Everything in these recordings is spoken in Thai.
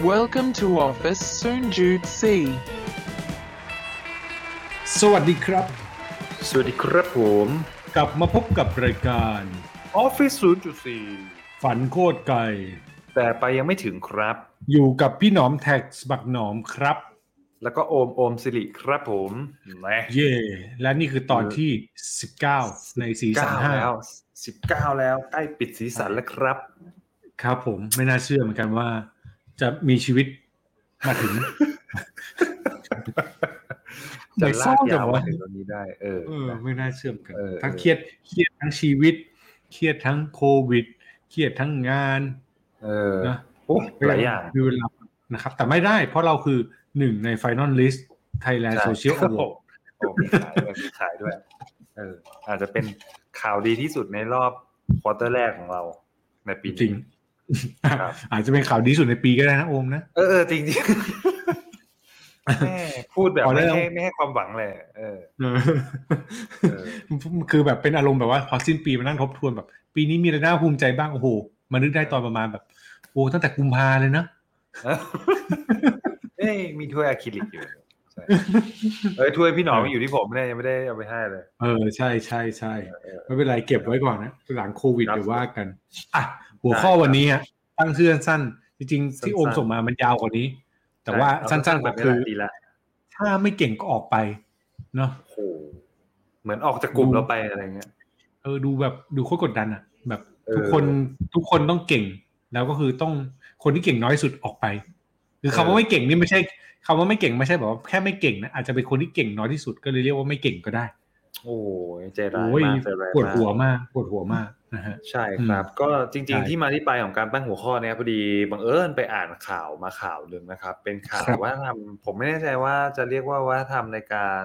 Welcome to Office Soon Jude C. สวัสดีครับ สวัสดีครับผม กลับมาพบกับรายการ Office 0.4 ฝันโคตรไกล แต่ไปยังไม่ถึงครับ อยู่กับพี่หนอมแท็กสบักหนอมครับ แล้วก็โอมโอมสิริครับผมแหมเย่และนี่คือตอนที่ 19 ในซีซั่น9แล้ว19 แล้วใกล้ปิดสีสันแล้วครับ5ครับผมไม่น่าเชื่อเหมือนกันว่า จะมีชีวิตมาถึงจะไม่ลาเศร้ากจัยางววะมาถึงตรงนี้ได้ เออเออไม่น่าเชื่อเหมือนกันเออทั้งเออเครียดเครียดทั้งชีวิต เครียดทั้งโควิด เครียดทั้งงาน เออนะโอ้หลายอย่างมีเวลานะครับ แต่ไม่ได้เพราะเราคือหนึ่งใน Final List Thailand ใช่ Social ครับ Award โอ้มีขายด้วยมีขายด้วยเอออาจจะเป็นข่าวดีที่สุดในรอบ quarter แรกของเราในปีนี้จริงครับ อาจจะเป็นข่าวดีที่สุดในปีก็ได้นะโอมนะเออเออจริงจริงแม่พูดแบบพอได้ไม่แล้วให้ไม่ให้ความหวังเลยเออเออคือแบบเป็นอารมณ์แบบว่าพอสิ้นปีมานั่งทบทวนแบบ ปีนี้มีอะไรน่าภูมิใจบ้างโอ้โหมานึกได้ตอนประมาณแบบโอ้ตั้งแต่กุมภาเลยนะเอ้ยมีถ้วยอะคริลิกอยู่ใช่เอ้ยถ้วยพี่หนอมอยู่ที่ผมเนี่ยยังไม่ได้เอาไปให้เลย เออใช่ใช่ใช่เออไม่เป็นไรเก็บไว้ก่อนนะหลังโควิดครับเดี๋ยวว่ากันอะ หัวข้อได้ครับวันนี้ฮะตั้งชื่อสั้นๆจริงๆสั้นๆที่โอมส่งมามันยาวกว่านี้ แต่ว่าเอสั้นๆแบก็บนี้คือละดีละถ้าไม่เก่งก็ออกไปเนาะโอ้โหเหมือนออกจากกลุ่มดูเราไปอะไรเงี้ย เออดูแบบดูโคตรกดดันอะแบบเออทุกคนทุกคนต้องเก่ง แล้วก็คือต้องคนที่เก่งน้อยที่สุดออกไป คือคำว่าไม่เก่งนี่ไม่ใช่คำว่าไม่เก่งไม่ใช่แบบว่าแค่ไม่เก่งนะอาจจะเป็นคนที่เก่งน้อยที่สุดก็เลยเรียกว่าไม่เก่งก็ได้ โอ้ยใจร้ายโอ้ยมากใจร้ายปวดหัวมากมากปวดหัวมาก นะฮะใช่ครับ ก็จริงใช่ๆที่มาที่ไปของการตั้งหัวข้อเนี้ยพอดีบังเอิญไปอ่านข่าวมาข่าวหนึ่งนะครับ เป็นข่าวครับว่าทำผมไม่แน่ใจว่าจะเรียกว่าว่าทำในการ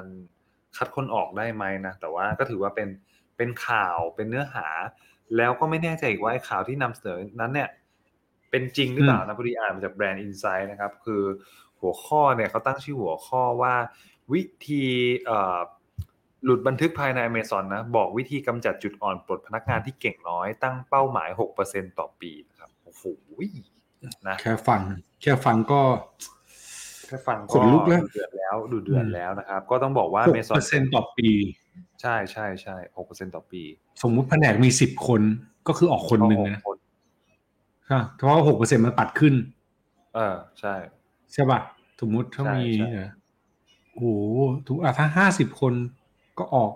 คัดคนออกได้ไหมนะแต่ว่าก็ถือว่าเป็นเป็นข่าวเป็นเนื้อหา แล้วก็ไม่แน่ใจอีกว่าไอ้ข่าวที่นำเสนอนั้นเนี่ย เป็นจริงหรือเปล่านะพอดีอ่านมาจากแบรนด์อินไซ h ์นะครับ คือหัวข้อเนี่ยเขาตั้งชื่อหัวข้อว่าวิธีเอ่อ หลุดบันทึกภายใน Amazon นะ บอกวิธีกำจัดจุดอ่อนปลดพนักงานที่เก่งน้อย ตั้งเป้าหมาย 6%ต่อปีนะครับโอ้โหนะแค่ฟัง แค่ฟังก็แค่ฟังขนลุกแล้วดูเดือดแล้วดูเดือดอืมแล้วนะครับ ก็ต้องบอกว่าหก Amazon เปอร์เซ็นต่อปี ใช่ใช่ใช่หกเปอร์เซ็นต่อปี สมมุติแผนกมีสิบคนก็คือออกคนหนึ่งก็นะคนค่ะเพราะว่าหกเปอร์เซ็นมันปัดขึ้น เออใช่ใช่ป่ะสมมุติถ้าใช่มีใช่เหรอโอ้โหถูกอะถ้าห้าสิบคน ก็ออก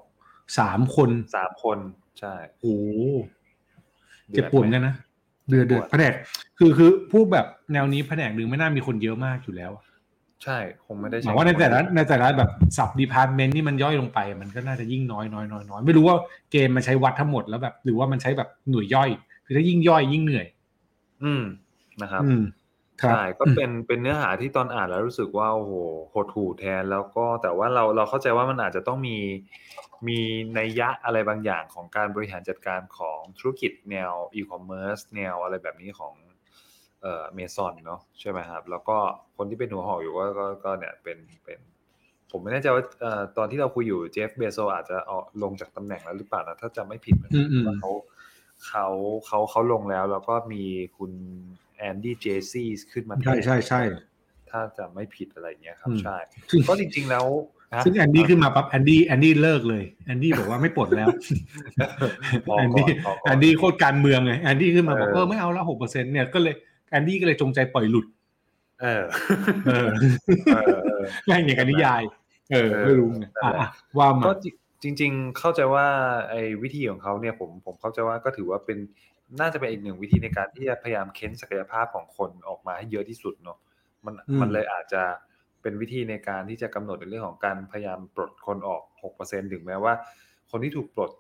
สามคนสามคน ใช่โอ้โหดืเจ็บปวดเหมือนกันนะเดือดเดือดปวดแผนกคือคือพูดแบบแนวนี้แผนกหนึ่งไม่น่ามีคนเยอะมากอยู่แล้ว ใช่คงไม่ได้ใช้หมายว่าในแต่ละในแต่ละแบบ sub-department นี่มันย่อยลงไป มันก็น่าจะยิ่งน้อยน้อยน้อยน้อยไม่รู้ว่าเกมมันใช้วัดทั้งหมดแล้วแบบ หรือว่ามันใช้แบบหน่วยย่อย คือถ้ายิ่งย่อยยิ่งเหนื่อย อืมนะครับ อืม ครับใช่ก็เป็น เป็นเนื้อหาที่ตอนอ่านแล้วรู้สึกว่า โอ้โหหดหู่แทน แล้วก็ แต่ว่าเรา เราเข้าใจว่ามันอาจจะต้องมี มีนัยยะอะไรบางอย่างของการบริหารจัดการของธุรกิจแนวอีคอมเมิร์ซ แนวอะไรแบบนี้ของ เอ่อเมซอนเนาะ ใช่ไหมครับ แล้วก็คนที่เป็นหัวหอกอยู่ก็ ก็ ก็เนี่ยเป็น เป็น ผมไม่แน่ใจว่า เอ่อ ตอนที่เราคุยอยู่ Jeff Bezos อาจจะออก ลงจากตำแหน่งแล้วหรือเปล่านะ ถ้าจำไม่ผิดนะอืมอืมว่าเขา เขา เขา เขาลงแล้ว แล้วก็มีคุณ Andy Jassy ขึ้นมาแทนใช่ใช่ใช่ถ้าจำไม่ผิดอะไรอย่างเงี้ยครับอืมใช่ซึ่งก็จริง ๆ แล้วซึ่ง Andy ขึ้นมาปั๊บ Andy Andy เลิกเลย Andy บอกว่าไม่ปลดแล้วพอแอนก่อดี้นพอ Andy ก่อนพอ Andy โคตรการเมืองไง Andy ขึ้นมาบอกเออเออไม่เอาแล้วหกเปอร์เซ็นต์เนี่ยก็เลยแอนดี้ก็เลยจงใจปล่อยหลุด เออเออเออเออแม่งอย่างกับนิยายเออเออไม่รู้ไงนั่นแหละอะว่ามาก็จริง ๆ เข้าใจว่าไอ้วิธีของเขาเนี่ยผมผมเข้าใจว่าก็ถือว่าเป็น น่าจะเป็นอีกหนึ่งวิธีในการที่จะพยายามเค้นศักยภาพของคนออกมาให้เยอะที่สุดเนาะมันอืมมันเลยอาจจะเป็นวิธีในการที่จะกำหนดในเรื่องของการพยายามปลดคนออกหกเปอร์เซ็นถึงแม้ว่า คนที่ถูกปลด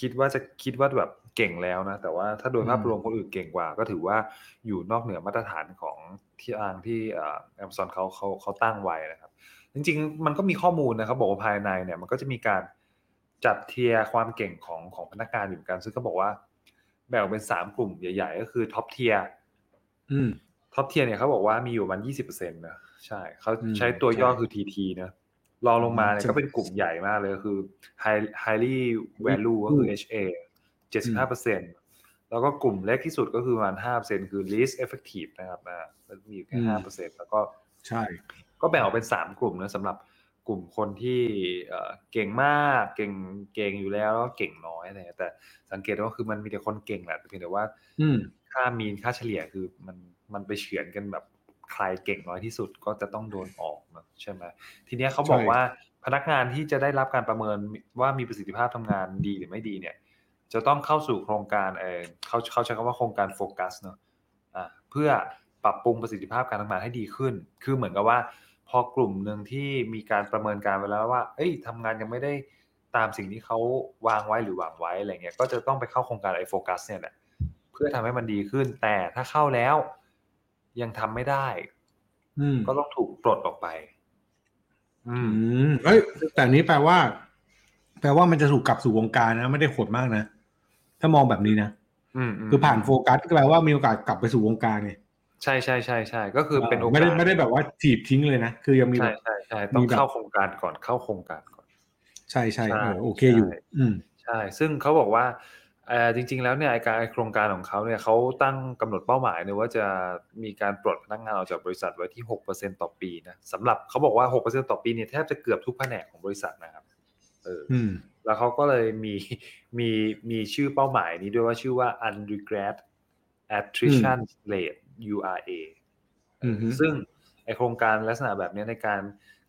คิดว่าจะคิดว่าแบบเก่งแล้วนะ แต่ว่าถ้าโดยภาพรวมคนอื่นเก่งกว่า ก็ถือว่าอยู่นอกเหนือมาตรฐานของที่ทางที่แอมซอนเขาเขาเขาตั้งไว้นะครับ จริง ๆ มันก็มีข้อมูลนะครับบอกว่าภายในเนี่ย มันก็จะมีการจัด tier ความเก่งของของพนักงานอยู่เหมือนกัน ซึ่งก็บอกว่า แบ่งออกเป็นสามกลุ่มใหญ่ ๆ ก็คือ top tier อืม top tier เนี่ยเขาบอกว่ามีอยู่ประมาณยี่สิบเปอร์เซ็นต์นะใช่เขาอืมใช้ตัวย่อใช่คือ TT นะรองลงมาเนี่ยจะก็เป็นกลุ่มใหญ่มากเลยก็คือ high highly value ก็คือ HA เจ็ดสิบห้าเปอร์เซ็นต์แล้วก็กลุ่มเล็กที่สุดก็คือประมาณห้าเปอร์เซ็นคือ least effective นะครับอ่ามีอยู่แค่ห้าเปอร์เซ็นแล้วก็ใช่ ก็แบ่งออกเป็นสามกลุ่มนะสำหรับ กลุ่มคนที่เอ่อเก่งมากเก่งเก่งอยู่แล้วแล้วก็เก่งน้อยอะไรเงี้ยแต่สังเกตว่าคือมันมีแต่คนเก่งแหละแต่เพียงแต่ว่า อืมค่ามีนค่าเฉลี่ยคือมันมันไปเฉือนกันแบบใครเก่งน้อยที่สุดก็จะต้องโดนออกนะใช่ไหมทีเนี้ยเขาบอกใช่ว่าพนักงานที่จะได้รับการประเมินว่ามีประสิทธิภาพทำงานดีหรือไม่ดีเนี่ย จะต้องเข้าสู่โครงการเออเขาเขาใช้คำว่าโครงการโฟกัสเนอะอ่าเพื่อปรับปรุงประสิทธิภาพการทำงานให้ดีขึ้น คือเหมือนกับว่า พอกลุ่มหนึ่งที่มีการประเมินการไปแล้วว่า เอ้ยทำงานยังไม่ได้ตามสิ่งที่เขาวางไว้หรือหวังไว้อะไรเงี้ย ก็จะต้องไปเข้าโครงการไอโฟกัสเนี่ยแหละ เพื่อทำให้มันดีขึ้น แต่ถ้าเข้าแล้วยังทำไม่ได้ อืมก็ต้องถูกปลดออกไป อือืมมเอ้ย แต่อันนี้แปลว่า แปลว่ามันจะถูกกลับสู่วงการนะ ไม่ได้โหดมากนะ ถ้ามองแบบนี้นะอืมคือผ่านโฟกัสก็แปลว่ามีโอกาสกลับไปสู่วงการไง ใช่ใช่ใช่ใช่ก็คือเป็นโอกาสไม่ได้ไม่ได้แบบว่าถีบทิ้งเลยนะ คือยังมีแบใช่บใช่ใช่ต้องมีแบบเข้าโครงการก่อนเข้าโครงการก่อน ใช่ใช่ใช่เออโอเคอยู่ใช่อืมใช่ ซึ่งเขาบอกว่าเอ่อจริง ๆ แล้วเนี่ยไอ้การไอ้โครงการของเขาเนี่ยเขาตั้งกำหนดเป้าหมายเนี่ยว่าจะมีการปลดพนักงานออกจากบริษัทไว้ที่6%ต่อปีนะสำหรับเขาบอกว่า6%ต่อปีเนี่ยแทบจะเกือบทุกแผนกของบริษัทนะครับเอออืมแล้วเขาก็เลยมีมีมีชื่อเป้าหมายนี้ด้วยว่าชื่อว่า undergrad attrition rate URA อืมฮึซึ่งไอโครงการลักษณะแบบเนี้ยในการ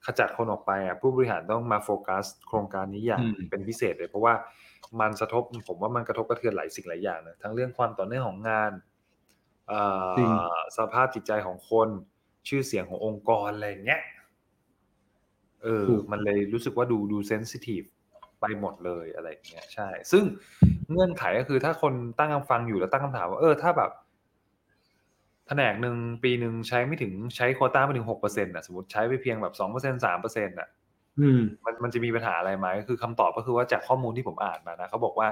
ขจัดคนออกไปอะผู้บริหารต้องมาโฟกัส โครงการนี้อย่างอืมเป็นพิเศษเลย เพราะว่ามันสะทบผมว่ามันกระทบกระเทือนหลายสิ่งหลายอย่างนะทั้งเรื่องความต่อเนื่องของงานเอ่อจริงสภาพจิตใจของคนชื่อเสียงขององค์กรอะไรอย่างเงี้ยเออ มันเลยรู้สึกว่าดูดูเซนซิทีฟไปหมดเลยอะไรอย่างเงี้ยใช่ ซึ่งเงื่อนไขก็คือถ้าคนตั้งคำฟังอยู่แล้วตั้งคำถามว่าเออถ้าแบบ แผนกหนึ่งปีหนึ่งใช้ไม่ถึงใช้โควต้าไม่ถึงหกเปอร์เซ็นต์่ะสมมติใช้ไปเพียงแบบสองเปอร์เซ็นสามเปอร์เซ็นต์่ะอืมมันมันจะมีปัญหาอะไรไหมคือคำตอบก็คือว่าจากข้อมูลที่ผมอ่านมานะเขาบอกว่า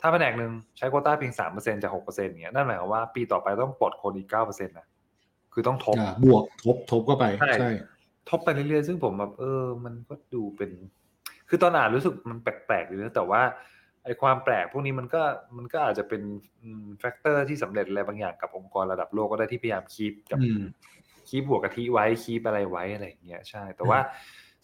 ถ้าแผนกหนึ่งใช้โควต้าเพียงสามเปอร์เซ็นจากหกเปอร์เซ็นต์เงี้ยนั่นหมายความว่าปีต่อไปต้องปลดคนอีกเก้าเปอร์เซ็นต์นะคือต้องทบอ่าบวกทบทบเข้าไปใช่ใช่ทบไปเรื่อยๆซึ่งผมแบบเออ มันก็ดูเป็น คือตอนอ่านรู้สึกมันแปลกๆอยู่นะแต่ว่า ไอ้ความแปลกพวกนี้มันก็มันก็อาจจะเป็น factor ที่สำเร็จอะไรบางอย่างกับองค์กรระดับโลกก็ได้ที่พยายาม keep กับอืม keep หัวกะทิไว้ keep อะไรไว้อะไรอย่างเงี้ยใช่ แต่ว่า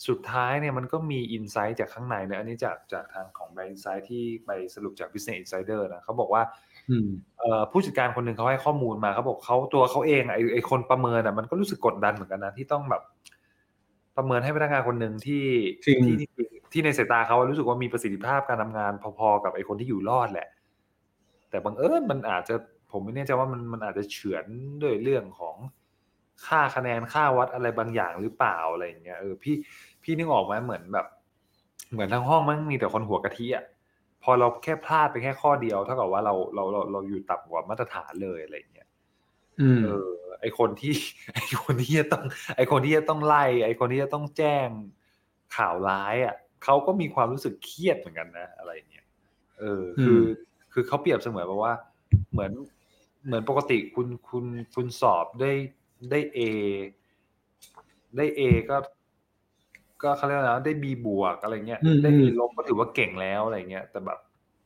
สุดท้ายเนี่ยมันก็มี insight จากข้างในนะอันนี้จากจากทางของ Brand Inside ที่ไปสรุปจาก Business Insider นะเขาบอกว่าอืมเอ่อผู้จัดการคนหนึ่งเขาให้ข้อมูลมาเขาบอกเขาตัวเขาเองไอไอคนประเมินอะมันก็รู้สึกกดดันเหมือนกันนะที่ต้องแบบประเมินให้พนักงานคนหนึ่งที่จริงที่ ที่ที่ในสายตาเขารู้สึกว่ามีประสิทธิภาพการทำงานพอๆกับไอคนที่อยู่รอดแหละ แต่บังเอิญมันอาจจะผมไม่แน่ใจว่ามันมันอาจจะเฉือนด้วยเรื่องของค่าคะแนนค่าวัดอะไรบางอย่างหรือเปล่าอะไรอย่างเงี้ยเออพี่พี่นึกออกไหมเหมือนแบบ เหมือนทั้งห้องมันมีแต่คนหัวกะทิอะพอเราแค่พลาดไปแค่ข้อเดียวเท่ากับว่าเราเราเราเราอยู่ต่ำกว่ามาตรฐานเลยอะไรอย่างเงี้ยอืมเออ ไอคนที่ ไอคนที่จะต้อง ไอคนที่จะต้องไล่ ไอคนที่จะต้องแจ้งข่าวร้ายอะ เขาก็มีความรู้สึกเครียดเหมือนกันนะ อะไรอย่างเงี้ยเออ คือมคือเขาเปรียบเสมือนแบบว่า เหมือนเหมือนปกติคุณคุณคุณสอบได้ได้เอได้เอก็ ก็เขาเรียกว่าอะไรนะได้บีบวกอะไรเงี้ยอืมได้อืบีมลบก็ถือว่าเก่งแล้วอะไรเงี้ยแต่แบบ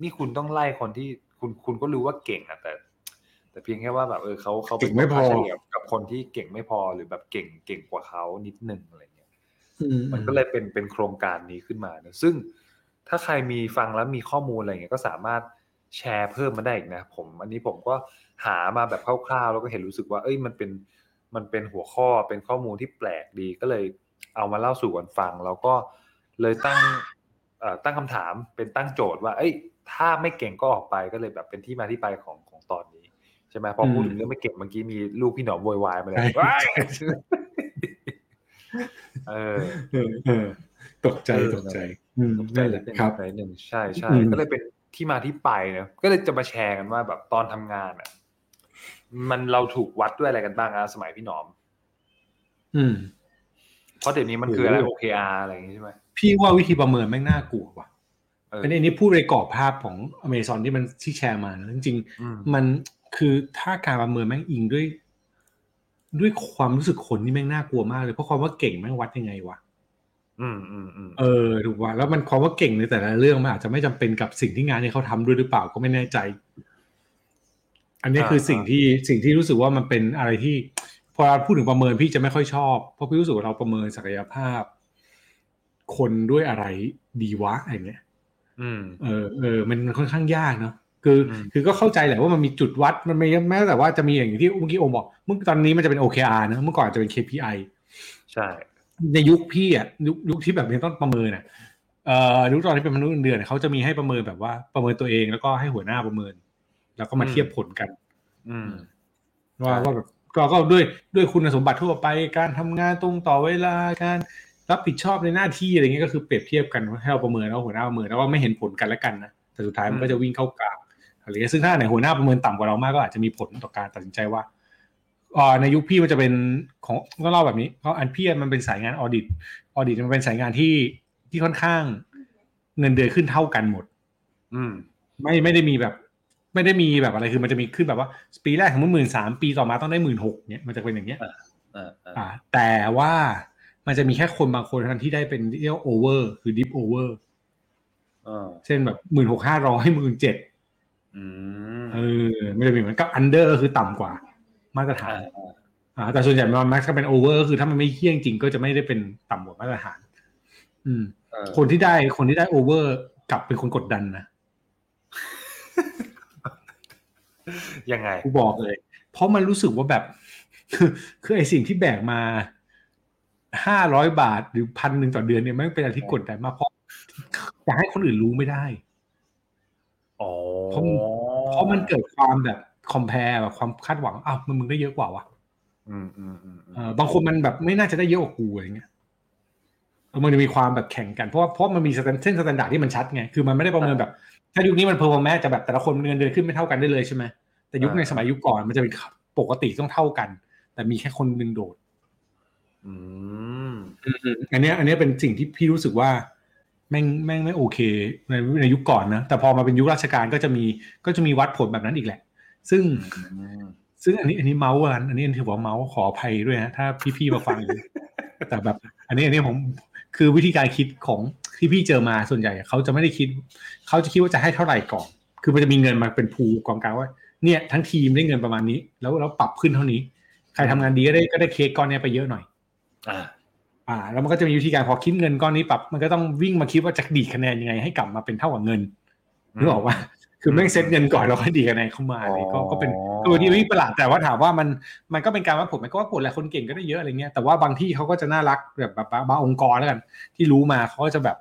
นี่คุณต้องไล่คนที่คุณคุณก็รู้ว่าเก่งอะแต่ แต่เพียงแค่ว่าแบบเออเขาเขาเก่งไม่พอค่าเฉลี่ยกับคนที่เก่งไม่พอหรือแบบเก่งเก่งกว่าเขานิดนึงอะไรเงี้ยอื มมันก็เลยเป็นเป็นโครงการนี้ขึ้นมานะซึ่งถ้าใครมีฟังแล้วมีข้อมูลอะไรเงี้ยก็สามารถแชร์เพิ่มมาได้อีกนะผมอันนี้ผมก็หามาแบบคร่าวๆ แล้วก็เห็นรู้สึกว่า เอ้ยมันเป็นมันเป็นหัวข้อเป็นข้อมูลที่แปลกดีก็เลยเอามาเล่าสู่กันฟัง แล้วก็เลยตั้งเอ่อตั้งคำถามเป็นตั้งโจทย์ว่า เอ้ย ถ้าไม่เก่งก็ออกไปก็เลยแบบเป็นที่มาที่ไปของของตอนนี้ ใช่ไหมพอพูดถึงเรื่องไม่เก่งเมื่อกี้มีลูกพี่หนอมโวยวายมาเลยใช่ว้าย เออเออเออตกใจเออตกใจอืมตกใจนั่นแหเลละยเป็นครับไปหนึ่งใช่ใช่อืมก็เลยเป็นที่มาที่ไปเนะก็เลยจะมาแชร์กันว่าแบบตอนทำงานอะ มันเราถูกวัดด้วยอะไรกันบ้างอะสมัยพี่หนอม อืม เพราะเดี๋ยวนี้มันคืออะไรโอ้ OKR อะไรอย่างงี้ใช่ไหมพี่ว่าวิธีประเมินแม่งน่ากลัวว่ะเอออันนี้อันนี้พูดในกรอบภาพของอเมซอนที่มันที่แชร์มานะจริงอืมๆมันคือถ้าการประเมินแม่งอิงด้วย ด้วยความรู้สึกคนนี่แม่งน่ากลัวมากเลยเพราะความว่าเก่งแม่งวัดยังไงวะอืมอืมอืมเออถูกว่าแล้วมันความว่าเก่งในแต่ละเรื่องมันอาจจะไม่จำเป็นกับสิ่งที่งานที่เขาทำด้วยหรือเปล่าก็ไม่แน่ใจ อันนี้คืออ่าสิ่งที่สิ่งที่รู้สึกว่ามันเป็นอะไรที่ พอเราพูดถึงประเมินพี่จะไม่ค่อยชอบ เพราะพี่รู้สึกว่าเราประเมินศักยภาพ คนด้วยอะไรดีวะอะไรเงี้ยอืมเออเออมันมันค่อนข้างยากเนาะ คืออมคือก็เข้าใจแหละว่ามันมีจุดวัดมันไม่แม้แต่ว่าจะมีอย่างที่เมื่อกี้โอมบอกเมื่อตอนนี้มันจะเป็น OKR นะเมื่อก่อนจะเป็น KPI ใช่ ในยุคพี่อะยุคยุคที่แบบยังต้องประเมินอะเอ่อยุคตอนที่เป็นมนุษย์เงินเดือนเนยเขาจะมีให้ประเมินแบบว่าประเมินตัวเองแล้วก็ให้หัวหน้าประเมิน แล้วก็มาเทียบผลกัน อืมว่าใช่ว่าแบบก็ก็ด้วยด้วยคุณสมบัติทั่วไปการทำงานตรงต่อเวลาการรับผิดชอบในหน้าที่อะไรเงี้ยก็คือเปรียบเทียบกันให้เราประเมินแล้วหัวหน้าประเมินแล้วก็ไม่เห็นผลกันและกันนะแต่สุดท้ายมันก็จะวิ่งเข้ากลาง อะไรเงี้ยซึ่งถ้าไหนหัวหน้าประเมินต่ำกว่าเรามากก็อาจจะมีผลต่อการตัดสินใจว่าเอ่อในยุคพี่มันจะเป็นของก็เล่าแบบนี้เพราะอันพี่มันเป็นสายงานออดิตออดิตมันเป็นสายงานที่ที่ค่อนข้างเงินเดือนขึ้นเท่ากันหมด อืม ไม่ไม่ได้มีแบบ ไม่ได้มีแบบอะไรคือมันจะมีขึ้นแบบว่า ปีแรกของมึงหมื่นสามปีต่อมาต้องได้หมื่นหกเนี่ยมันจะเป็นอย่างเงี้ยอ่าอ่าอ่าแต่ว่ามันจะมีแค่คนบางคนเท่านั้นที่ได้เป็นเรียก over คือ diff over อ่าเช่นแบบหมื่นหกห้าร้อยหมื่นเจ็ดอืม เออไม่ได้มีเหมือนกับ under คือต่ำกว่ามาตรฐานอ่าอ่าอ่าแต่ส่วนใหญ่มัน max ก็เป็น over คือถ้ามันไม่เหี้ยจริงก็จะไม่ได้เป็นต่ำกว่ามาตรฐาน อืมเออคนที่ได้คนที่ได้โอเวอร์กลับเป็นคนกดดันนะยังไงกูบอกเลย เพราะมันรู้สึกว่าแบบคือคือไอสิ่งที่แบกมาห้าร้อยบาทหรือพันหนึ่งต่อเดือนเนี่ยมันเป็นอะไรที่กดดันมากเพราะอยากให้คนอื่นรู้ไม่ได้อ๋อ เพราะเพราะมันเกิดความแบบคอมเพลแบบความคาดหวังอ้าวมึงมึงได้เยอะกว่าวะอืมอืมอืมอืมเออบางคนมันแบบไม่น่าจะได้เยอะกว่ากูอะไรเงี้ยเออมันจะมีความแบบแข่งกันเพราะว่าเพราะมันมีเส้น standard ที่มันชัดไงคือมันไม่ได้ประเมินแบบ ถ้ายุคนี้มัน performance จะแบบแต่ละคนเงินเดือนขึ้นไม่เท่ากันได้เลยใช่ไหมแต่ยุคในสมัยยุคก่อนมันจะเป็นปกติต้องเท่ากัน แต่มีแค่คนหนึ่งโดด อืมอันเนี้ยอันเนี้ยเป็นสิ่งที่พี่รู้สึกว่า แม่งแม่งไม่โอเคในในยุคก่อนนะแต่พอมาเป็นยุคราชการก็จะมีก็จะมีวัดผลแบบนั้นอีกแหละ ซึ่งอืมซึ่งอันนี้อันนี้เมาส์กันอันนี้ถือว่าเมาส์ขออภัยด้วยนะถ้าพี่ๆมาฟังอยู่แต่แบบ อันนี้อันนี้ผมคือวิธีการคิดของที่พี่เจอมาส่วนใหญ่เขาจะไม่ได้คิด เขาจะคิดว่าจะให้เท่าไหร่ก่อน คือมันจะมีเงินมาเป็นภูกองกลางว่าเนี่ยทั้งทีมได้เงินประมาณนี้ แล้วแล้วปรับขึ้นเท่านี้ ใครทำงานดีก็ได้ก็ได้เค้กก้อนเนี้ยไปเยอะหน่อย อ่า อ่าแล้วมันก็จะมีวิธีการพอคิดเงินก้อนนี้ปรับมันก็ต้องวิ่งมาคิดว่าจะดีดคะแนนยังไงให้กลับมาเป็นเท่ากับเงินนึกออกว่าคือแม่งเซ็ตเงินก่อนแล้วค่อยดีดคะแนนเข้ามาเลยก็ก็เป็นตัวที่วิประหลาดแต่ว่าถามว่ามันมันก็เป็นการวัดผลมันก็วัดผลแหละคนเก่งก็ได้เยอะอะไรเงี้ยแต่ว่าบางที่เขาก็จะน่ารักแบบแบบบางองค์กรแล้วกัน ที่รู้มาเขาก็จะแบบ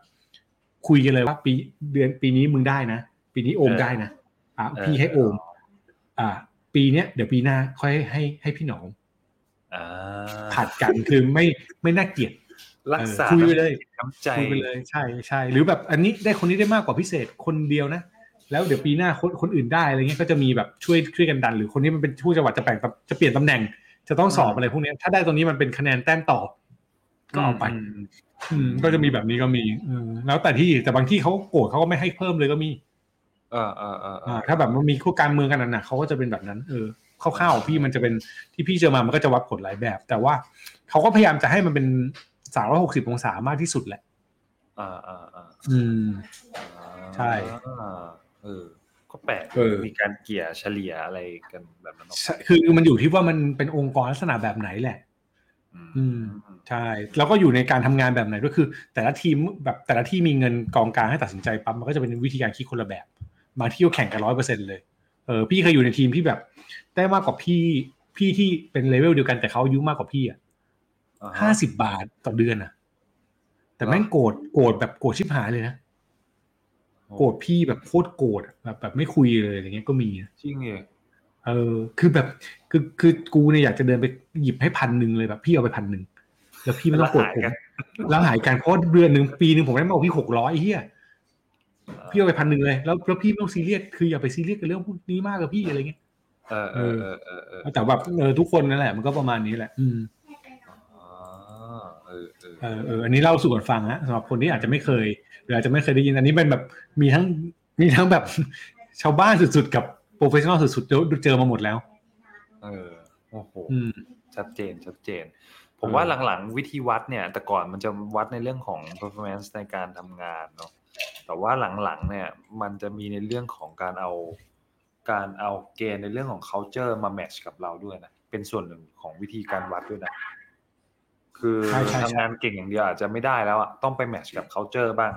คุยกันเลยว่าปีเดือนปีนี้มึงได้นะ ปีนี้โอมได้นะอะพี่ให้โอม อ่า ปีเนี้ยเดี๋ยวปีหน้าค่อยให้ให้พี่หนองอ่าผัดกันคือไม่ไม่น่าเกลียด รักษาเออคุยไปเลยน้ำใจคุยไปเลยใช่ใช่หรือแบบอันนี้ได้คนนี้ได้มากกว่าพิเศษคนเดียวนะแล้วเดี๋ยวปีหน้าคนคนอื่นได้อะไรเงี้ยก็จะมีแบบช่วยช่วยกันดัน หรือคนนี้มันเป็นผู้จังหวัดจะแบ่งจะเปลี่ยนตำแหน่ง จะต้องสอบอะไรพวกเนี้ยถ้าได้ตรงนี้มันเป็นคะแนนแต้มต่อก็เอาไปอืมอืมก็จะมีแบบนี้ก็มีเออแล้วแต่ที่แต่บางที่เขาโกรธเขาก็ไม่ให้เพิ่มเลยก็มี เออเออเออเออ่าอถ้าแบบมันมีคู่การเมืองกันหนักๆเขาก็จะเป็นแบบนั้น เออคร่าวๆของพี่มันจะเป็นที่พี่เจอมามันก็จะวัดผลหลายแบบ แต่ว่าเขาก็พยายามจะให้มันเป็น สามร้อยหกสิบองศามากที่สุดแหละอ่าอ่าอ่าอืมอ่าใช่เออก็แปลกเออมีการเกลี่ยเฉลี่ยอะไรกันแบบนั้นออกใช่คือมันอยู่ที่ว่ามันเป็นองค์กรลักษณะแบบไหนแหละ อืมใช่ แล้วก็อยู่ในการทำงานแบบไหนด้วยคือ แต่ละทีมแบบแต่ละที่มีเงินกองกลางให้ตัดสินใจปั๊บมันก็จะเป็นวิธีการคิดคนละแบบบางที่ก็แข่งกันร้อยเปอร์เซ็นเลยเออพี่เคยอยู่ในทีมที่แบบ ได้มากกว่าพี่พี่ที่เป็นเลเวลเดียวกันแต่เขาอายุมากกว่าพี่อะอ่ฮะ ห้าสิบบาทต่อเดือนอะ แต่แม่งโกรธโกรธแบบโกรธชิบหายเลยนะโกรธพี่แบบโคตรโกรธอะแบบแบบไม่คุยเลยอย่างเงี้ยก็มีนะจริงเหรอเออ คือแบบคือคือกูเนี่ยอยากจะเดินไปหยิบให้พันหนึ่งเลยแบบ พี่เอาไปพันหนึ่งแล้วพี่ไม่ต้องโกรธผมแล้วหายกันเพราะเดือนหนึ่งปีหนึ่งผมได้มาเอาพี่หกร้อยเฮียพี่เอาไปพันหนึ่งเลยแล้วแล้วพี่ไม่ต้องซีเรียสคืออย่าไปซีเรียสกับเรื่องพวกนี้มากกับพี่อะไรเงี้ยเออเออเออเออเออแต่แบบเออทุกคนนั่นแหละมันก็ประมาณนี้แหละ อืมอ่าเออ เออเออเอออันนี้เล่าสู่กันฟังนะสำหรับคนที่อาจจะไม่เคยหรืออาจจะไม่เคยได้ยินอันนี้เป็นแบบมีทั้งมีทั้งแบบชาวบ้านสุดๆกับ professional สุดๆเจอเจอมาหมดแล้ว เออโอ้โหอืมชัดเจนชัดเจน ผมเออว่าหลังๆวิธีวัดเนี่ย แต่ก่อนมันจะวัดในเรื่องของ performance ในการทำงานเนาะแต่ว่าหลังๆเนี่ย มันจะมีในเรื่องของการเอาการเอาเกณฑ์ในเรื่องของ culture มาแมทช์กับเราด้วยนะ เป็นส่วนหนึ่งของวิธีการวัดด้วยนะ คือใช่ใช่ใช่ทำงานเก่งอย่างเดียวอาจจะไม่ได้แล้วอะต้องไปแมทช์กับ culture บ้าง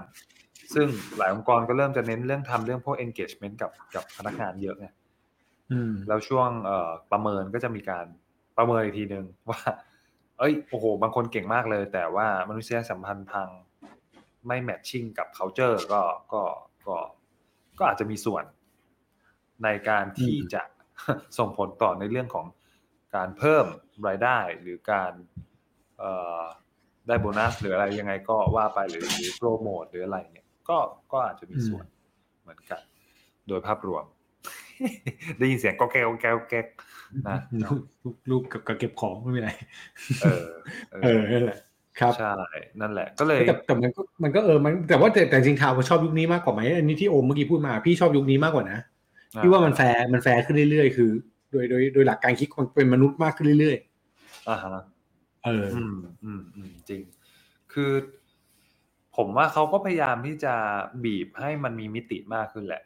ซึ่งหลายองค์กรก็เริ่มจะเน้นเรื่องทำเรื่องพวก engagement กับกับพนักงานเยอะไงอืมแล้วช่วงเอ่อประเมินก็จะมีการประเมินอีกทีหนึ่งว่า เอ้ยโอ้โห บางคนเก่งมากเลย แต่ว่ามนุษยสัมพันธ์พังไม่แมทชิ่งกับ culture ก็ก็ก็ก็อาจจะมีส่วนในการที่จะส่งผลต่อในเรื่องของการเพิ่มรายได้หรือการเอ่อ ได้โบนัสหรืออะไรยังไงก็ว่าไปหรือหรือโปรโมทหรืออะไรเนี่ย ก็ก็อาจจะมีส่วนเหมือนกัน โดยภาพรวม ได้ยินเสียงก็แก้วแก้วแก๊กนะลูกลูกลูกกับกับเก็บของไม่เป็นไรเออ เออนั่นแหละครับใช่นั่นแหละ ก็เลยแต่แต่มันก็มันก็เออมันแต่ว่าแต่แต่จริงๆข่าวว่าชอบยุคนี้มากกว่าไหมอันนี้ที่โอมเมื่อกี้พูดมาพี่ชอบยุคนี้มากกว่านะพี่ว่ามันแฟร์มันแฟร์ขึ้นเรื่อยๆ คือ โดยโดยโดยหลักการคิดมันเป็นมนุษย์มากขึ้นเรื่อยอ่าฮะๆ เออ อืมอืมอืมจริง คือ ผมว่าเขาก็พยายามที่จะบีบให้มันมีมิติมากขึ้นแหละ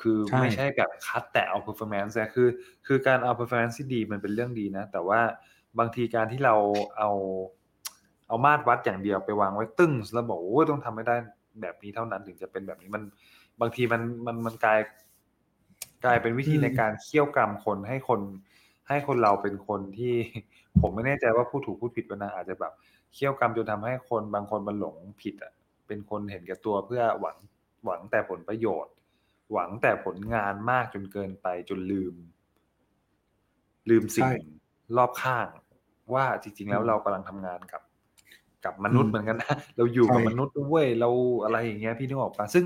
คือใช่ ไม่ใช่แบบคัดแต่เอา performance นะคือ คือการเอา performance ที่ดีมันเป็นเรื่องดีนะ แต่ว่าบางทีการที่เราเอา เอามาตรวัดอย่างเดียวไปวางไว้ตึ้งแล้วบอกโอ้ยต้องทำให้ได้แบบนี้เท่านั้นถึงจะเป็นแบบนี้มัน บางทีมันมันมันกลาย กลายเป็นวิธีอืมในการเคี่ยวกรรมคนให้คน ให้คนเราเป็นคนที่ ผมไม่แน่ใจว่าพูดถูกพูดผิดวะนะอาจจะแบบเคี่ยวกรรมจนทำให้คนบางคนมันหลงผิดอะเป็นคนเห็นแก่ตัวเพื่อหวังหวังแต่ผลประโยชน์ หวังแต่ผลงานมากจนเกินไปจนลืม ลืมสิ่งใช่รอบข้าง ว่าจริง ๆ แล้วอืมเรากำลังทำงานกับกับมนุษย์อืมเหมือนกันนะเราอยู่กับใช่มนุษย์ด้วยเราอะไรอย่างเงี้ยพี่นึกออกปะซึ่ง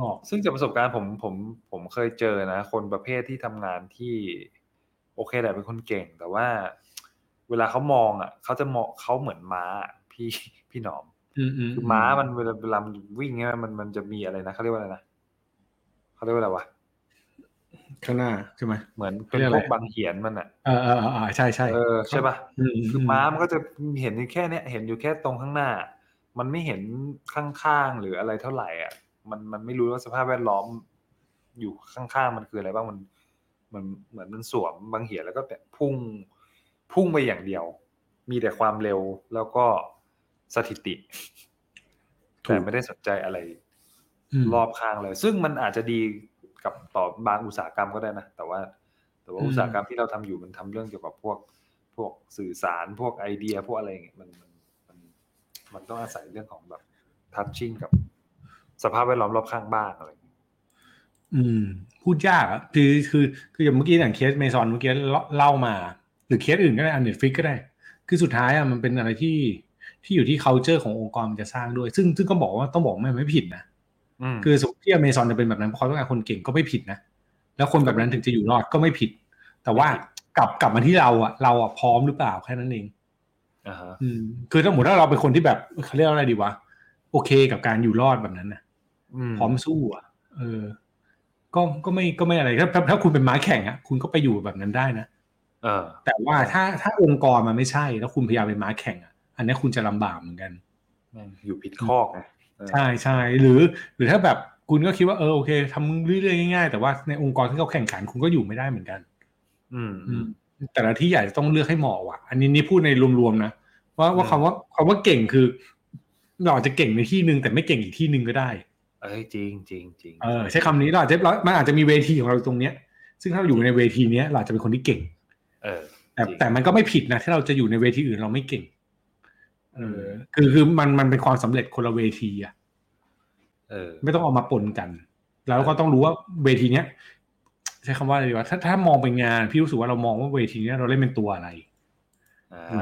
ออกซึ่งจากประสบการณ์ผมผมผมเคยเจอนะ คนประเภทที่ทำงานที่ โอเคแหละเป็นคนเก่ง แต่ว่า เวลาเขามองอะเขาจะมองเขาเหมือนม้าอะพี่พี่หนอมอืมอืมคือม้ามันเวลาเวลามันวิ่งเนี่ยมันมันจะมีอะไรนะเขาเรียกว่าอะไรนะเขาเรียกว่าอะไรวะข้างหน้าใช่ไหมเหมือนเขาเป็นเรียกพอะไรวกบางเหียนมันอะเออเออเออเออใช่ใช่เออใช่ป่ะอืมคือม้ามันก็จะเห็นอยู่แค่เนี้ยเห็นอยู่แค่ตรงข้างหน้า มันไม่เห็นข้างๆหรืออะไรเท่าไหร่อะ มันมันไม่รู้ว่าสภาพแวดล้อมอยู่ข้างๆมันคืออะไรบ้างมัน มันเหมือนมันสวมบางเหียนแล้วก็แบบพุ่งพุ่งไปอย่างเดียว มีแต่ความเร็วแล้วก็สถิติ แต่ไม่ได้สนใจอะไรมรอบข้างเลย ซึ่งมันอาจจะดีกับต่อบางอุตสาหกรรมก็ได้นะ แต่ว่า แต่ว่าอืมอุตสาหกรรมที่เราทำอยู่มันทำเรื่องเกี่ยวกับพวกพวกสื่อสารพวกไอเดีย พวกอะไรอย่างเงี้ยมันมันมันมันต้องอาศัยเรื่องของแบบทัชชิ่งกับสภาพแวดล้อมรอบข้างบ้างอะไร อย่างเงี้ยอืม พูดยากอะคือคือคืออย่างเมื่อกี้อย่างเคสเมซอนเมื่อกี้เล่ามา หรือเคสอื่นก็ได้อัน Netflix ก็ได้ คือสุดท้ายอะมันเป็นอะไรที่ที่อยู่ที่ culture ขององค์กรมันจะสร้างด้วย ซึ่งซึ่งก็บอกว่าต้องบอกว่าไม่ไม่ผิดนะอืมคือสมมติที่อเมซอนจะเป็นแบบนั้นเพราะเขาต้องการคนเก่งก็ไม่ผิดนะแล้วคนแบบนั้นถึงจะอยู่รอดก็ไม่ผิด แต่ว่ากลับกลับมาที่เราอะเราอะพร้อมหรือเปล่าแค่นั้นเองอ่าฮะอืมคือถ้าสมมติถ้าเราเป็นคนที่แบบเขาเรียกว่าอะไรดีวะโอเคกับการอยู่รอดแบบนั้นนะอืมพร้อมสู้อะเออ ก็ก็ไม่ก็ไม่อะไรถ้าถ้าถ้าคุณเป็นม้าแข่งอะคุณก็ไปอยู่แบบนั้นได้นะเออ แต่ว่าถ้าถ้าองค์กรมันไม่ใช่ แล้วคุณพยายามเป็นม้าแข่งอะอันนี้คุณจะลำบากเหมือนกันแม่งอยู่ผิดคอกไงเออใช่ใช่หรือ หรือถ้าแบบคุณก็คิดว่าเออโอเคทำเรื่อยๆง่ายๆแต่ว่าในองค์กรที่เขาแข่งขันคุณก็อยู่ไม่ได้เหมือนกันอืมอืมแต่ละที่ใหญ่จะต้องเลือกให้เหมาะว่ะ อันนี้นี่พูดในรวมๆนะว่าว่าคำว่าคำว่าเก่งคือเราอาจจะเก่งในที่หนึ่งแต่ไม่เก่งอีกที่หนึ่งก็ได้ เอ้ยจริงจริงจริงเออใช้คำนี้เราอาจจะเรามันอาจจะมีเวทีของเราตรงเนี้ย ซึ่งถ้าเราอยู่ในเวทีเนี้ยเราอาจจะเป็นคนที่เก่ง เออ แต่จริงแต่มันก็ไม่ผิดนะที่เราจะอยู่ในเวทีอื่นเราไม่เก่ง เออ คือคือมันมันเป็นความสำเร็จคนละเวทีอะเออ ไม่ต้องเอามาปนกัน แล้วก็ต้องรู้ว่าเวทีเนี้ยใช้คำว่าอะไรดีวะถ้าถ้ามองเป็นงานพี่รู้สึกว่าเรามองว่าเวทีเนี้ยเราเล่นเป็นตัวอะไร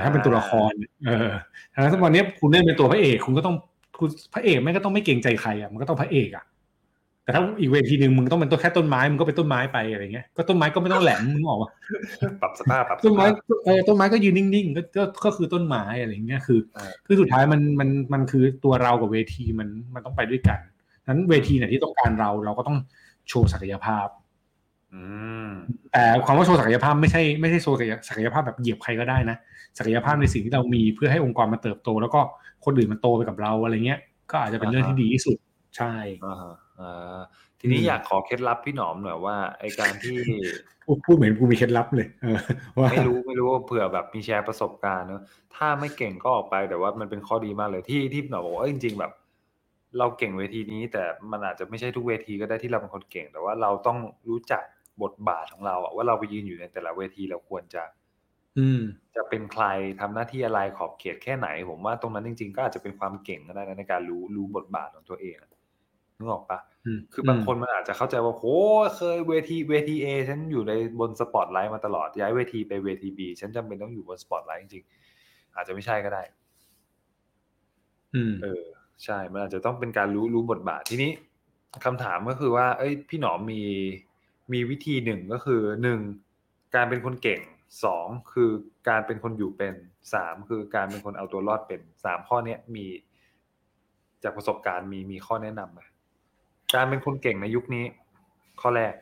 ถ้าเป็นตัวละคร เออดังนั้นถ้าวันเนี้ยคุณเล่นเป็นตัวพระเอกคุณก็ต้อง คุณพระเอกแม่งก็ต้องไม่เกรงใจใครอะมันก็ต้องพระเอกอะแต่ถ้าอีกเวทีหนึ่งมึงต้องเป็นตัวแค่ต้นไม้มึงก็เป็นต้นไม้ไปอะไรเงี้ยก็ต้นไม้ก็ไม่ต้องแหลมมึงออกว่าปรับสภาพปรับสต้นไม้ภาพเออต้นไม้ก็ยืนนิ่งๆก็ก็ก็คือต้นไม้อะไรเงี้ยคือเออคือสุดท้ายมันมันมันคือตัวเรากับเวทีมันมันต้องไปด้วยกันนั้นเวทีไหนที่ต้องการเราเราก็ต้องโชว์ศักยภาพอืม แต่ความว่าโชว์ศักยภาพไม่ใช่ไม่ใช่โชว์ศักยภาพแบบเหยียบใครก็ได้นะศักยภาพในสิ่งที่เรามีเพื่อให้องค์กรมันเติบโต แล้วก็คนอื่นมันโตไปกับเราอะไรเงี้ย ก็อาจจะเป็นเรื่องที่ดีที่สุดใช่อ่าฮะอ่าทีนี้อืมอยากขอเคล็ดลับพี่หนอมหน่อยว่าไอการที่พูดพูดเหมือนกูมีเคล็ดลับเลยเออว่าไม่รู้ไม่รู้ว่าเผื่อแบบมีแชร์ประสบการณ์เนอะถ้าไม่เก่งก็ออกไปแต่ว่ามันเป็นข้อดีมากเลยที่ที่พี่หนอมบอกว่าเอ้ยจริง ๆ แบบ เราเก่งเวทีนี้แต่มันอาจจะไม่ใช่ทุกเวทีก็ได้ที่เราเป็นคนเก่ง แต่ว่าเราต้องรู้จัก บทบาทของเราอะว่าเราไปยืนอยู่ในแต่ละเวทีเราควรจะ อืม จะเป็นใครทำหน้าที่อะไรขอบเขตแค่ไหน ผมว่าตรงนั้นจริง ๆ ก็อาจจะเป็นความเก่งก็ได้นะในการรู้รู้บทบาทของตัวเองอะนึกออกปะอืมคือบางคนมันอาจจะเข้าใจว่าโหเคยเวทีเวที A ฉันอยู่ในบนสปอตไลท์มาตลอดย้ายเวทีไปเวที B ฉันจำเป็นต้องอยู่บนสปอตไลท์จริงๆอาจจะไม่ใช่ก็ได้ อืม เออ ใช่ มันอาจจะต้องเป็นการรู้รู้บทบาททีนี้คำถามก็คือว่า เอ้ย พี่หนอมมี มีวิธีหนึ่งก็คือหนึ่งการเป็นคนเก่งสองคือการเป็นคนอยู่เป็นสามคือการเป็นคนเอาตัวรอดเป็นสามข้อเนี้ยมีจากประสบการณ์มีมีข้อแนะนำไหมการเป็นคนเก่งในยุคนี้ ข้อแรก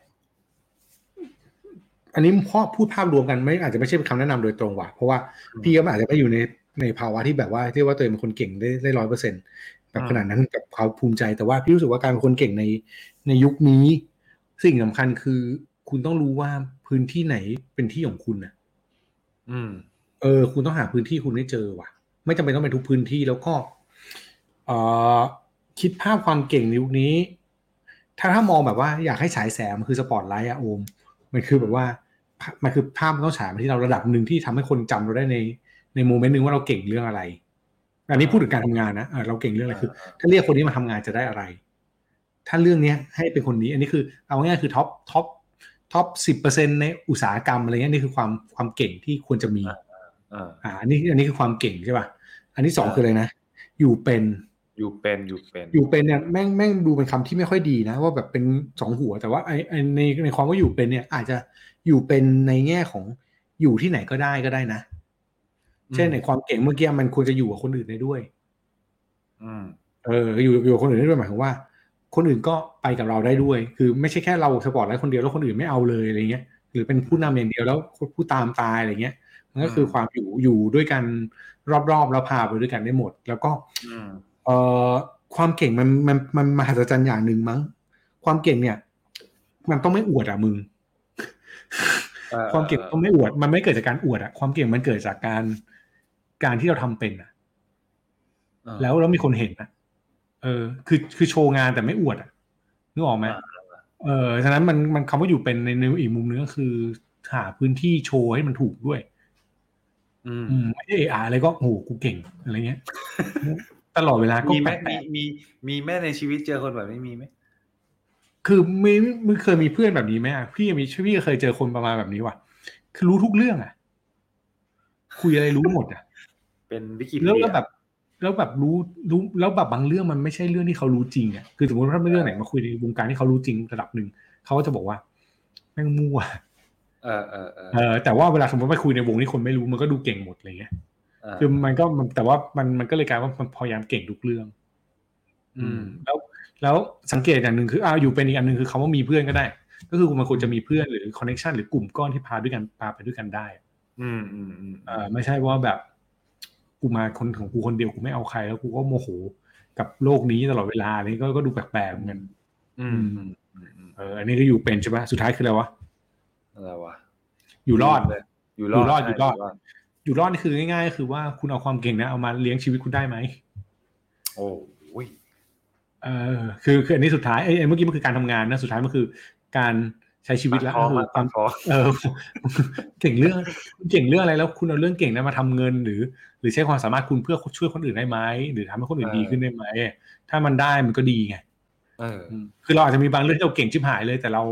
อันนี้พ่อพูดภาพรวมกันไม่อาจจะไม่ใช่เป็นคำแนะนำโดยตรงว่ะเพราะว่าอืมพี่ก็อาจจะไม่อยู่ในในภาวะที่แบบว่าที่ว่าตัวเองเป็นคนเก่งได้ได้ร้อยเปอร์เซ็นต์แบบอืมขนาดนั้นกับความภูมิใจแต่ว่าพี่รู้สึกว่าการเป็นคนเก่งในในยุคนี้ สิ่งสำคัญคือคุณต้องรู้ว่าพื้นที่ไหนเป็นที่ของคุณนะอืม เออ คุณต้องหาพื้นที่คุณให้เจอว่ะ ไม่จำเป็นต้องเป็นทุกพื้นที่แล้วก็ เอ่อคิดภาพความเก่งในยุคนี้ ถ้าถ้ามองแบบว่าอยากให้ฉายแสงมันคือสปอตไลท์อะโอม มันคือแบบว่า มันคือภาพมันต้องฉายมาที่เราระดับหนึ่งที่ทำให้คนจำเราได้ในใน moment หนึ่งว่าเราเก่งเรื่องอะไร อันนี้พูดถึงการทำงานนะเออเราเก่งเรื่องอะไรคือ ถ้าเรียกคนนี้มาทำงานจะได้อะไร ถ้าเรื่องเนี้ยให้เป็นคนนี้ อันนี้คือเอาง่ายๆคือ top top top สิบเปอร์เซ็นในอุตสาหกรรมอะไรเงี้ยนี่คือความความเก่งที่ควรจะมีอ่าอ่าอันนี้อันนี้คือความเก่งใช่ป่ะอันที่สองอ่าคืออะไรนะอยู่เป็นอยู่เป็นอยู่เป็นอยู่เป็นเนี่ยแม่งแม่งดูเป็นคำที่ไม่ค่อยดีนะ ว่าแบบเป็นสองหัวแต่ว่าไอไอในในความว่าอยู่เป็นเนี่ย อาจจะอยู่เป็นในแง่ของอยู่ที่ไหนก็ได้ก็ได้นะ เช่นในความเก่งเมื่อกี้มันควรจะอยู่กับคนอื่นได้ด้วย อืมเอออยู่อยู่กับคนอื่นได้ด้วยหมายความว่า คนอื่นก็ไปกับเราได้ด้วย คือไม่ใช่แค่เราสปอร์ตไลท์คนเดียวแล้วคนอื่นไม่เอาเลยอะไรเงี้ยหรือเป็นผู้นำอย่างเดียวแล้วผู้ตามตายอะไรเงี้ยมันก็คืออืมความอยู่อยู่ด้วยกันรอบๆแล้วพาไปด้วยกันได้หมด แล้วก็อืมเอ่อความเก่งมันมันมันมหัศจรรย์อย่างหนึ่งมั้ง ความเก่งเนี่ย มันต้องไม่อวดอะมึงอ่ความเก่งต้องไม่อวด มันไม่เกิดจากการอวดอะ ความเก่งมันเกิดจากการการที่เราทำเป็นอะอ่าแล้วแล้วมีคนเห็นอะ เออ คือคือโชว์งานแต่ไม่อวดอะนึกออกไหมอ่าเออฉะนั้นมันมันคำว่าอยู่เป็นในในอีกมุมนึงก็คือ หาพื้นที่โชว์ให้มันถูกด้วย อืมอืมไม่ใช่เอออะไรก็โอ้โหกูเก่งอะไรเงี้ย ตลอดเวลาก็มีไหมแปลมีกมีมีแม่ในชีวิตเจอคนแบบนี้มีไหมๆคือไม่ไม่เคยมีเพื่อนแบบนี้ไหมอะพี่มีพี่เคยเจอคนประมาณแบบนี้ว่ะ คือรู้ทุกเรื่องอะ คุยอะไรรู้หมดอะ เป็นวิกิแล้วพีเดีก็ยแบบ แล้วแบบรู้รู้แล้วแบบบางเรื่องมันไม่ใช่เรื่องที่เขารู้จริงอะคือสมมติว่าถ้าไม่เรื่องไหนมาคุยในวงการที่เขารู้จริงระดับหนึ่งเขาก็จะบอกว่าแม่งมั่วเออเออเออเออแต่ว่าเวลาสมมติไปคุยในวงที่คนไม่รู้มันก็ดูเก่งหมดอะไรเงี้ยาคือมันก็มันแต่ว่ามันมันก็เลยกลายว่ามันพยายามเก่งทุกเรื่อง อืม แล้วแล้วสังเกตอย่างหนึ่งคืออ้าวอยู่เป็นอีกอันหนึ่งคือคำว่ามีเพื่อนก็ได้ ก็คือมันควรจะมีเพื่อนหรือคอนเนคชันหรือกลุ่มก้อนที่พาด้วยกันพาไปด้วยกันได้ อืมอืมอืมเออไม่ใช่ว่าแบบ กูมาคนของกูคนเดียวกูไม่เอาใครแล้วกูก็โมโหกับโลกนี้ตลอดเวลาอะไรนี้ก็ก็ดูแปลกๆเหมือนกันอืมอืมอืมอืมเอออันนี้ก็อยู่เป็นใช่ปะสุดท้ายคืออะไรวะอะไรวะอยู่รอดเลยอยู่อยู่รอดใช่อยู่รอดอยู่รอดนี่คือง่ายๆก็คือว่าคุณเอาความเก่งนะเอามาเลี้ยงชีวิตคุณได้ไหมโอ้ยเออคือคืออันนี้สุดท้ายเอ้ยเมื่อกี้มันคือการทำงานนะสุดท้ายมันคือการ ใช้ชีวิตแล้วปากก็ท้องคืออะควาปามกท้องเออเก่งเรื่องเก่งเรื่องอะไรแล้ว คุณเอาเรื่องเก่งนั้นมาทำเงินหรือ หรือใช้ความสามารถคุณเพื่อช่วยคนอื่นได้ไหมหรือทำให้คนอื่นดีขึ้นได้ไหมถ้ามันได้มันก็ดีไงเอออืมคือเราอาจจะมีบางเรื่องที่เราเก่งชิบหายเลย แต่เรา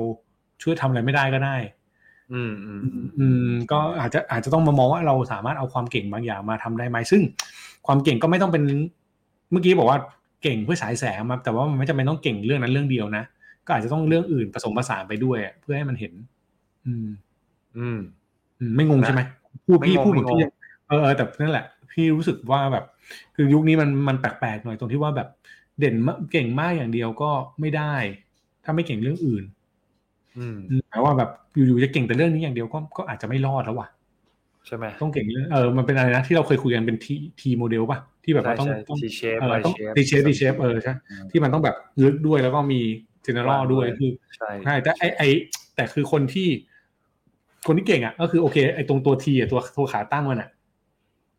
ช่วยทำอะไรไม่ได้ก็ได้อืมอืมอืมอืมก็อาจจะอาจจะต้องมามองว่าเราสามารถเอาความเก่งบางอย่างมาทำได้ไหมซึ่ง ความเก่งก็ไม่ต้องเป็น เมื่อกี้บอกว่าเก่งเพื่อฉายแสงมาแต่ว่ามันไม่จำเป็นต้องเก่งเรื่องนั้นเรื่องเดียวนะ ก็อาจจะต้องเรื่องอื่นผสมผสานไปด้วยอะเพื่อให้มันเห็น อืม อืมอืมไม่งงใช่ไหมพูดไม่พี่งงพูดเหมือนไม่งงพี่เออเออแต่นั่นแหละ พี่รู้สึกว่าแบบ คือยุคนี้มันมันแปลกๆหน่อยตรงที่ว่าแบบเด่นมากเก่งมากอย่างเดียวก็ไม่ได้ ถ้าไม่เก่งเรื่องอื่นอืมหมายว่าแบบอยู่ๆจะเก่งแต่เรื่องนี้อย่างเดียวก็ก็อาจจะไม่รอดแล้วว่ะใช่ไหมต้องเก่งเรื่องเออมันเป็นอะไรนะที่เราเคยคุยกันเป็นทีทีโมเดลป่ะที่แบบว่าต้องใช่ใช่ต้อง T shape เออ Y ต้อง shape ดีเชฟดีเชฟเออใช่อืมที่มันต้องแบบลึกด้วยแล้วก็มี general ด้วยคือใช่ใช่แต่ไอไอแต่คือคนที่ คนที่เก่งอะ ก็คือโอเคไอตรงตัว T อะตัวตัวขาตั้งมันอะ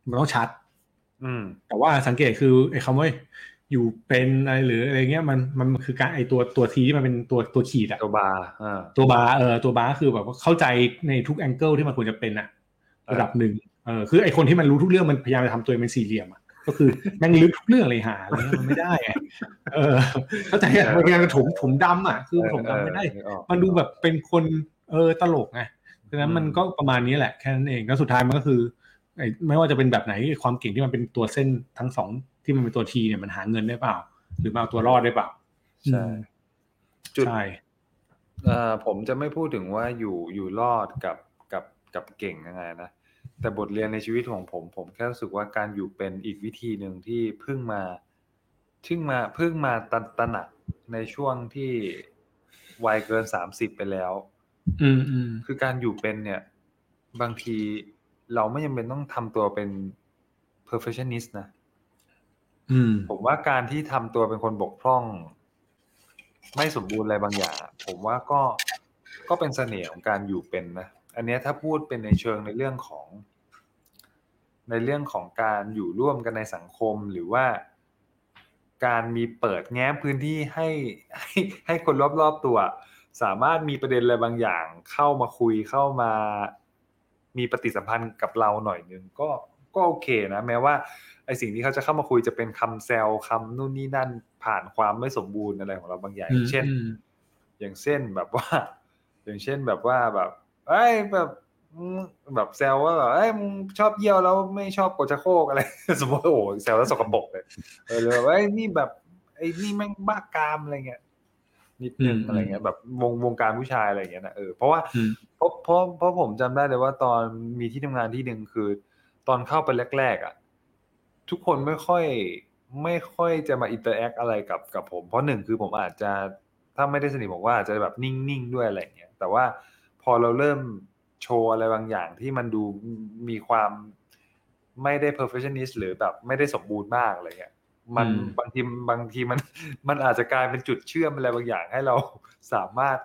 มันต้องชัด อืม แต่ว่าสังเกตคือไอ้คำว่าอยู่เป็นอะไรหรืออะไรเงี้ยมันมันคือการไอ้ตัวตัว T ที่มันเป็นตัวตัวขีดอะตัวบาร์อ่าตัวบาร์เออตัวบาร์คือแบบว่าเข้าใจในทุก angle ที่มันควรจะเป็นอะเออระดับหนึ่งเออคือไอ้คนที่มันรู้ทุกเรื่องมันพยายามจะทำตัวเองเป็นสี่เหลี่ยมอะ ก็คือแม่งลึกทุกเรื่องเลยหาอะไรเงี้ยมันไม่ได้ไงเออเข้าใจอะมันพยายามจะถมถมดำอะคือถมดำไม่ได้เออนึกออกมันดูแบบเป็นคนเออตลกไงดังนั้นอืมมันก็ประมาณนี้แหละแค่นั้นเองแล้วสุดท้ายมันก็คือไอ้ไม่ว่าจะเป็นแบบไหนความเก่งที่มันเป็นตัวเส้นทั้งสองที่มันเป็นตัวทีเนี่ยมันหาเงินได้เปล่า หรือมาเอาตัวรอดได้เปล่าใช่อืมจุดใช่เอ่อผมจะไม่พูดถึงว่าอยู่อยู่รอดกับกับกับเก่งยังไงนะ แต่บทเรียนในชีวิตของผม ผมแค่รู้สึกว่าการอยู่เป็นอีกวิธีหนึ่งที่เพิ่งมาเพิ่งมาเพิ่งมาตระตระหนักในช่วงที่วัยเกินสามสิบไปแล้ว อืมอืมคือการอยู่เป็นเนี่ย บางทีเราไม่จำเป็นต้องทำตัวเป็น perfectionist นะอืมผมว่าการที่ทำตัวเป็นคนบกพร่อง ไม่สมบูรณ์อะไรบางอย่างอะผมว่าก็ก็เป็นเสน่ห์ของการอยู่เป็นนะ อันเนี้ยถ้าพูดเป็นในเชิงในเรื่องของ ในเรื่องของการอยู่ร่วมกันในสังคมหรือว่า การมีเปิดแง้มพื้นที่ให้ให้ให้คนรอบๆตัว สามารถมีประเด็นอะไรบางอย่าง เข้ามาคุยเข้ามา มีปฏิสัมพันธ์กับเราหน่อยนึงก็ก็โอเคนะ แม้ว่าไอสิ่งที่เขาจะเข้ามาคุยจะเป็นคำแซวคำนู่นนี่นั่นผ่านความไม่สมบูรณ์อะไรของเราบางอย่างอย่างเช่นอืมอย่างเช่นแบบว่า อย่างเช่นแบบว่าแบบ เอ้ยแบบอืมแบบแซวว่าแบบเอ้ยมึงชอบเยี่ยวแล้วไม่ชอบกดชักโครกอะไร สมมติโอ้โหแซวแล้วสกปรกเลยเออเลยแบบว่าเอ้ยนี่แบบไอ้นี่แม่งบ้ากามอะไรเงี้ยนิดนึงอืมอะไรเงี้ยแบบวงวงการผู้ชายอะไรเงี้ยนะเออเพราะว่าอืมเพราะเพราะเพราะผมจำได้เลยว่าตอนมีที่ทำงานที่หนึ่งคือ ตอนเข้าไปแรกๆอะทุกคนไม่ค่อยไม่ค่อยจะมา interact อะไรกับกับผม เพราะหนึ่งคือผมอาจจะถ้าไม่ได้สนิทผมว่าอาจจะแบบนิ่งๆด้วยอะไรอย่างเงี้ยแต่ว่า พอเราเริ่มโชว์อะไรบางอย่างที่มันดูมีความไม่ได้ perfectionist หรือแบบไม่ได้สมบูรณ์มากอะไรเงี้ยมันอืมบางทีบางทีมัน มันอาจจะกลายเป็นจุดเชื่อมอะไรบางอย่างให้เราสามารถ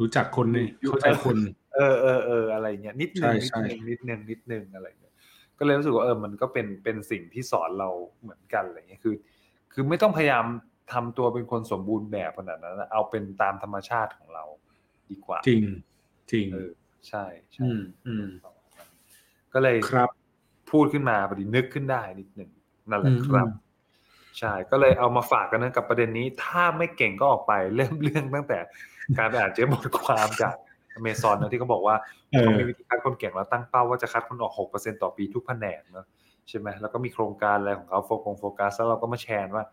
รู้จักคนนี่อยู่เข้าใจคน เออเออเอออะไรเงี้ยนิดนึงใช่นิดใช่นึงนิดนึงนิดนึงอะไรเงี้ยก็เลยรู้สึกว่าเออมันก็เป็นเป็นสิ่งที่สอนเราเหมือนกันอะไรเงี้ยคือ คือไม่ต้องพยายามทำตัวเป็นคนสมบูรณ์แบบขนาดนั้นนะเอาเป็นตามธรรมชาติของเราดีกว่า จริง จริงเออใช่ใช่อืมอืมก็เลยครับ พูดขึ้นมาพอดีนึกขึ้นได้นิดหนึ่งนั่นแหละอืมครับอืมใช่ก็เลยเอามาฝากกันนะกับประเด็นนี้ ถ้าไม่เก่งก็ออกไปเริ่มเรื่องตั้งแต่การไปอ่านเจอบทความจากอเมซอนนะที่เขาบอกว่าเออเขามีวิธีคัดคนเก่งแล้วตั้งเป้าว่าจะคัดคนออก6%ต่อปีทุกแผนกเนอะใช่ไหมแล้วก็มีโครงการอะไรของเขาโฟกัสโฟกัสแล้วเราก็มาแชร์ว่า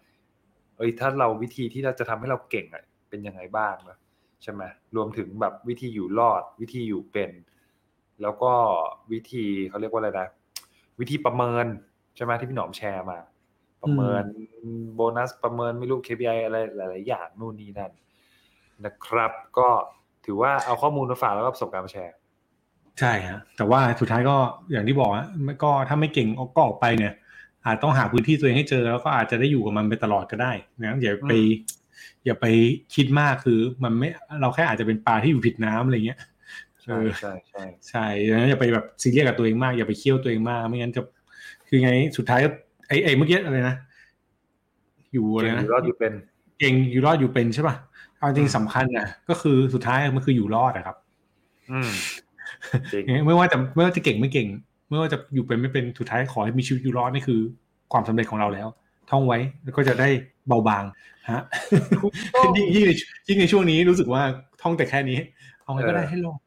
เอ้ยถ้าเราวิธีที่เราจะทำให้เราเก่งอะเป็นยังไงบ้างนะ ใช่ไหมรวมถึงแบบวิธีอยู่รอดวิธีอยู่เป็น แล้วก็วิธีเขาเรียกว่าอะไรนะ วิธีประเมินใช่ไหมที่พี่หนอมแชร์มา ประเมินโบนัสประเมินไม่รู้ KPI อะไรหลาย ๆ อย่างนู่นนี่นั่นนะครับ ก็ถือว่าเอาข้อมูลมาฝากแล้วก็ประสบการณ์มาแชร์ ใช่ฮะแต่ว่าสุดท้ายก็อย่างที่บอกอะก็ถ้าไม่เก่งก็ออกไปเนี่ยอาจต้องหาพื้นที่ตัวเองให้เจอแล้วก็อาจจะได้อยู่กับมันไปตลอดก็ได้นะอย่าไป อืมอย่าไปคิดมากคือมันไม่เราแค่อาจจะเป็นปลาที่อยู่ผิดน้ำอะไรเงี้ยใช่เออใช่ใช่ใช่ดังนั้นอย่าไปแบบซีเรียสกับตัวเองมากอย่าไปเคี่ยวตัวเองมากไม่งั้นจะคือไงสุดท้ายก็ไอ้ไอ้เมื่อกี้อะไรนะอยู่อะไรเก่งอนะยู่รอดอยู่เป็นเก่งอยู่รอดอยู่เป็นใช่ป่ะเอาจริงสำคัญนะก็คือสุดท้ายมันคืออยู่รอดอะครับ อืมจริงไม่ว่าจะไม่ว่าจะเก่งไม่เก่ง ไม่ว่าจะอยู่เป็นไม่เป็นสุดท้ายขอให้มีชีวิตอยู่รอดนี่คือ ความสำเร็จของเราแล้ว ท่องไว้แล้วก็จะได้ เบาบางฮะยิ่งยิ่งในยิ่งในช่วงนี้รู้สึกว่าท่องแต่แค่นี้เอาไงก็ได้ให้รอด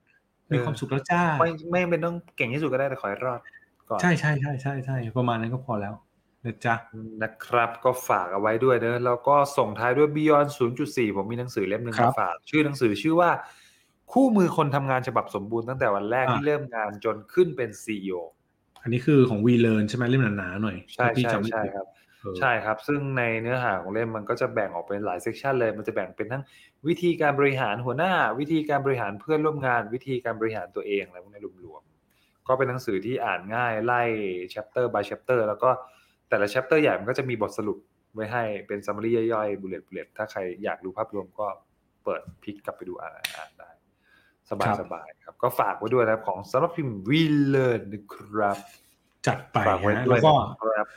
มีความสุขแล้วจ้า ไม่ไม่เป็นต้องเก่งที่สุดก็ได้แต่ขอให้รอดก่อนใช่ใช่ใช่ใช่ใช่ประมาณนั้นก็พอแล้วนะจ๊ะนะครับก็ฝากเอาไว้ด้วยเนอะแล้วก็ส่งท้ายด้วย Beyond 0.4 ผมมีหนังสือเล่มหนึ่งครัมาบฝาก ชื่อหนังสือชื่อว่า คู่มือคนทำงานฉบับสมบูรณ์ตั้งแต่วันแรกอ่าที่เริ่มงานจนขึ้นเป็น CEO อันนี้คือของวีเล r n ใช่ไหมเล่มหนาๆหน่อย ใช่ถ้าพี่ใช่จำไม่ใช่ผิดครับเออ ใช่ครับ ซึ่งในเนื้อหาของเล่มมันก็จะแบ่งออกเป็นหลายเซกชันเลย มันจะแบ่งเป็นทั้งวิธีการบริหารหัวหน้า วิธีการบริหารเพื่อนร่วมงาน วิธีการบริหารตัวเองอะไรพวกนี้รวมๆก็เป็นหนังสือที่อ่านง่ายไล่ chapter by chapter แล้วก็แต่ละ chapter ใหญ่มันก็จะมีบทสรุปไว้ให้เป็น summary ย่อยๆ bullet bullet ถ้าใครอยากดูภาพรวมก็เปิดพลิกกลับไปดูอ่านอ่านได้ สบายสบายครับ ก็ฝากไว้ด้วยนะครับของสำนักพิมพ์วีเลิร์นนะครับ จัดไปฝากไว้ด้วแล้วก็นะครับ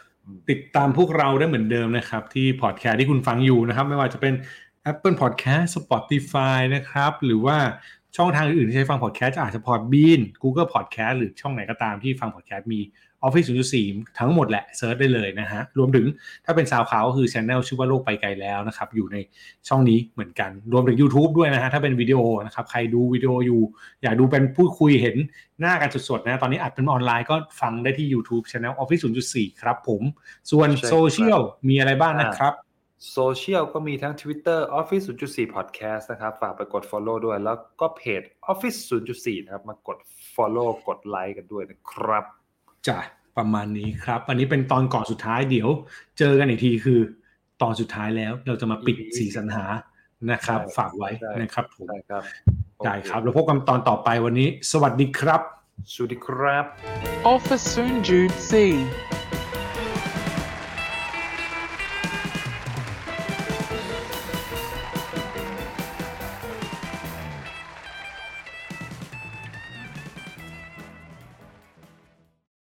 ติดตามพวกเราได้เหมือนเดิมนะครับ ที่พอดแคสต์ที่คุณฟังอยู่นะครับ ไม่ว่าจะเป็น Apple Podcast Spotify นะครับ หรือว่าช่องทางอื่นที่ใช้ฟังพอดแคสต์จะอาจจะ Podbean Google Podcast หรือช่องไหนก็ตามที่ฟังพอดแคสต์มี Office 0.4 ทั้งหมดแหละ search ได้เลยนะฮะ รวมถึงถ้าเป็น SoundCloud ก็คือช anel ชื่อว่าโลกไปไกลแล้วนะครับ อยู่ในช่องนี้เหมือนกัน รวมถึง YouTube ด้วยนะฮะ ถ้าเป็นวิดีโอนะครับ ใครดูวิดีโออยู่ อยากดูเป็นพูดคุยเห็นหน้ากันสดๆนะ ตอนนี้อัดเป็นออนไลน์ก็ฟังได้ที่ YouTube Channel Office 0.4 ครับผม ส่วนใช่ครับโซเชียลมีอะไรบ้างนะครับโซเชียลก็มีทั้ง Twitter Office 0.4 Podcast นะครับ ฝากไปกด Follow ด้วย แล้วก็เพจ Office 0.4 นะครับ มากด Follow กดไลค์กันด้วยนะครับ จ้ะประมาณนี้ครับ อันนี้เป็นตอนก่อนสุดท้ายเดี๋ยว เจอกันอีกทีคือ ตอนสุดท้ายแล้วเราจะมาปิด EP สีสัญหานะครับใช่ฝากไว้ใช่นะครับผมได้ครับได้ครับแล้วพบกันตอนต่อไปวันนี้ สวัสดีครับ สวัสดีครับ Office Soon Jude C.